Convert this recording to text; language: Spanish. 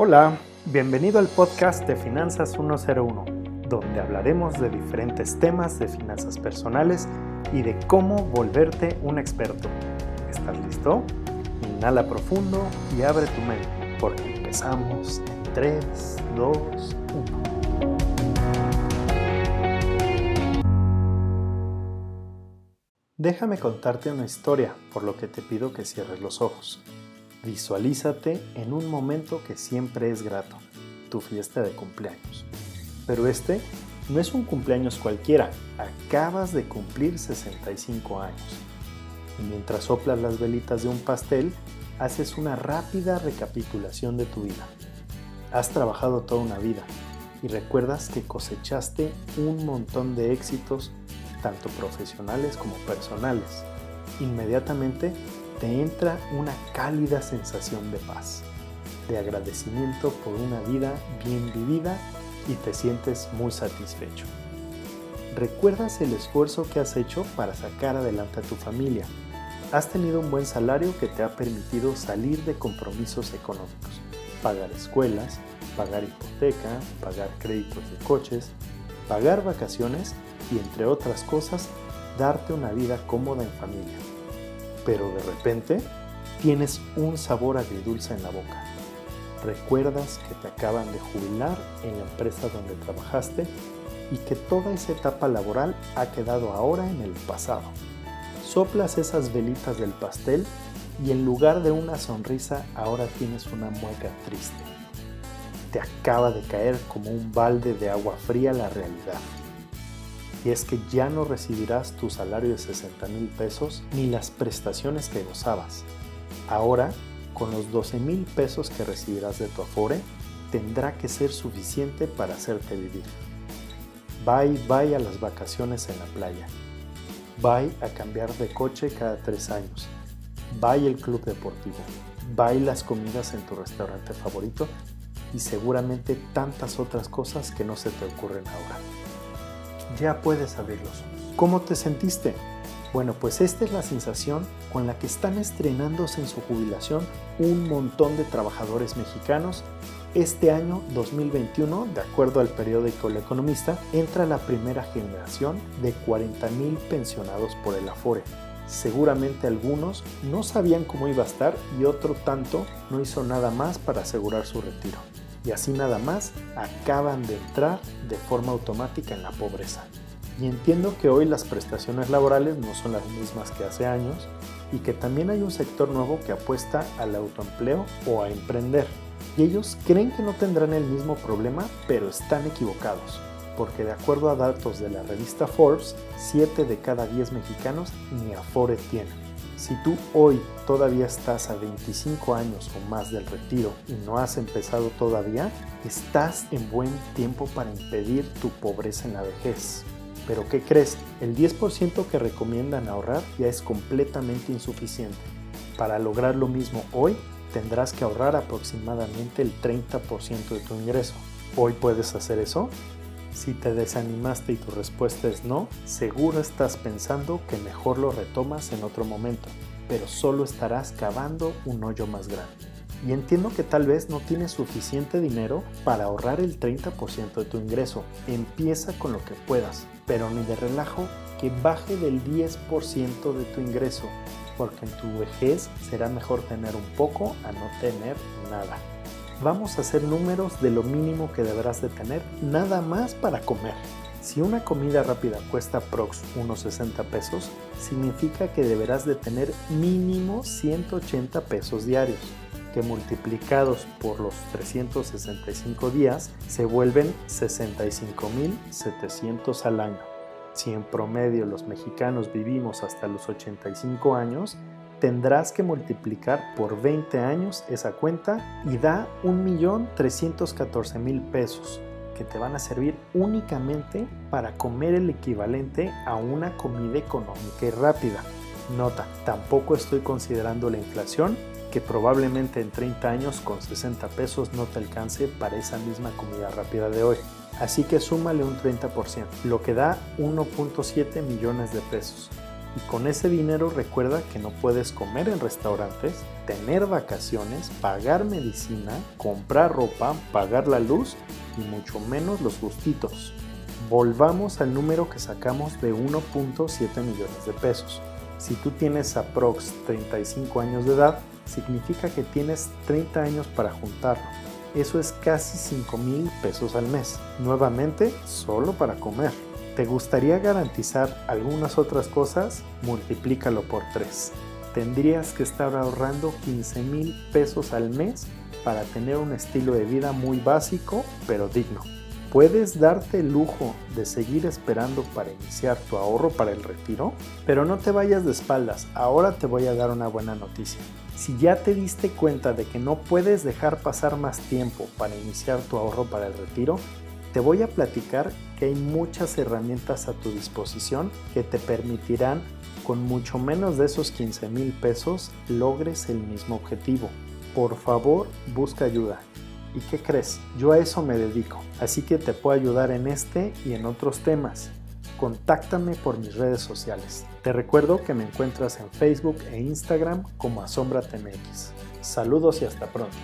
Hola, bienvenido al podcast de Finanzas 101, donde hablaremos de diferentes temas de finanzas personales y de cómo volverte un experto. ¿Estás listo? Inhala profundo y abre tu mente, porque empezamos en 3, 2, 1. Déjame contarte una historia, por lo que te pido que cierres los ojos. Visualízate en un momento que siempre es grato, tu fiesta de cumpleaños. Pero este no es un cumpleaños cualquiera, acabas de cumplir 65 años. Y mientras soplas las velitas de un pastel, haces una rápida recapitulación de tu vida. Has trabajado toda una vida y recuerdas que cosechaste un montón de éxitos, tanto profesionales como personales. Inmediatamente te entra una cálida sensación de paz, de agradecimiento por una vida bien vivida y te sientes muy satisfecho. ¿Recuerdas el esfuerzo que has hecho para sacar adelante a tu familia? Has tenido un buen salario que te ha permitido salir de compromisos económicos, pagar escuelas, pagar hipoteca, pagar créditos de coches, pagar vacaciones y entre otras cosas, darte una vida cómoda en familia pero de repente tienes un sabor agridulce en la boca. Recuerdas que te acaban de jubilar en la empresa donde trabajaste y que toda esa etapa laboral ha quedado ahora en el pasado. Soplas esas velitas del pastel y en lugar de una sonrisa ahora tienes una mueca triste. Te acaba de caer como un balde de agua fría la realidad y es que ya no recibirás tu salario de 60 mil pesos ni las prestaciones que gozabas. Ahora, con los 12 mil pesos que recibirás de tu Afore, tendrá que ser suficiente para hacerte vivir. Bye bye a las vacaciones en la playa. Bye a cambiar de coche cada tres años. Bye el club deportivo. Bye las comidas en tu restaurante favorito y seguramente tantas otras cosas que no se te ocurren ahora ya puedes abrirlos. ¿Cómo te sentiste? Bueno, pues esta es la sensación con la que están estrenándose en su jubilación un montón de trabajadores mexicanos. Este año 2021, de acuerdo al periódico El Economista, entra la primera generación de 40.000 pensionados por el Afore. Seguramente algunos no sabían cómo iba a estar y otro tanto no hizo nada más para asegurar su retiro y así nada más acaban de entrar de forma automática en la pobreza. Y entiendo que hoy las prestaciones laborales no son las mismas que hace años y que también hay un sector nuevo que apuesta al autoempleo o a emprender. Y ellos creen que no tendrán el mismo problema, pero están equivocados, porque de acuerdo a datos de la revista Forbes, 7 de cada 10 mexicanos ni Afore tienen. Si tú hoy todavía estás a 25 años o más del retiro y no has empezado todavía, estás en buen tiempo para impedir tu pobreza en la vejez. Pero ¿qué crees? El 10% que recomiendan ahorrar ya es completamente insuficiente. Para lograr lo mismo hoy, tendrás que ahorrar aproximadamente el 30% de tu ingreso. ¿Hoy puedes hacer eso? Si te desanimaste y tu respuesta es no, seguro estás pensando que mejor lo retomas en otro momento, pero solo estarás cavando un hoyo más grande. Y entiendo que tal vez no tienes suficiente dinero para ahorrar el 30% de tu ingreso. Empieza con lo que puedas, pero ni de relajo que baje del 10% de tu ingreso, porque en tu vejez será mejor tener un poco a no tener nada vamos a hacer números de lo mínimo que deberás de tener nada más para comer. Si una comida rápida cuesta prox unos 60 pesos, significa que deberás de tener mínimo 180 pesos diarios, que multiplicados por los 365 días se vuelven 65.700 al año. Si en promedio los mexicanos vivimos hasta los 85 años, tendrás que multiplicar por 20 años esa cuenta y da 1.314.000 pesos que te van a servir únicamente para comer el equivalente a una comida económica y rápida. Nota, tampoco estoy considerando la inflación, que probablemente en 30 años con 60 pesos no te alcance para esa misma comida rápida de hoy. Así que súmale un 30%, lo que da 1.7 millones de pesos Y con ese dinero recuerda que no puedes comer en restaurantes, tener vacaciones, pagar medicina, comprar ropa, pagar la luz y mucho menos los gustitos. Volvamos al número que sacamos de 1.7 millones de pesos. Si tú tienes aprox 35 años de edad, significa que tienes 30 años para juntarlo. Eso es casi 5 mil pesos al mes. Nuevamente, solo para comer. ¿Te gustaría garantizar algunas otras cosas? Multiplícalo por 3. Tendrías que estar ahorrando 15 mil pesos al mes para tener un estilo de vida muy básico pero digno. ¿Puedes darte el lujo de seguir esperando para iniciar tu ahorro para el retiro? Pero no te vayas de espaldas, ahora te voy a dar una buena noticia. Si ya te diste cuenta de que no puedes dejar pasar más tiempo para iniciar tu ahorro para el retiro, te voy a platicar que hay muchas herramientas a tu disposición que te permitirán con mucho menos de esos 15 mil pesos logres el mismo objetivo. Por favor, busca ayuda. ¿Y qué crees? Yo a eso me dedico, así que te puedo ayudar en este y en otros temas. Contáctame por mis redes sociales. Te recuerdo que me encuentras en Facebook e Instagram como AsombraTMX. Saludos y hasta pronto.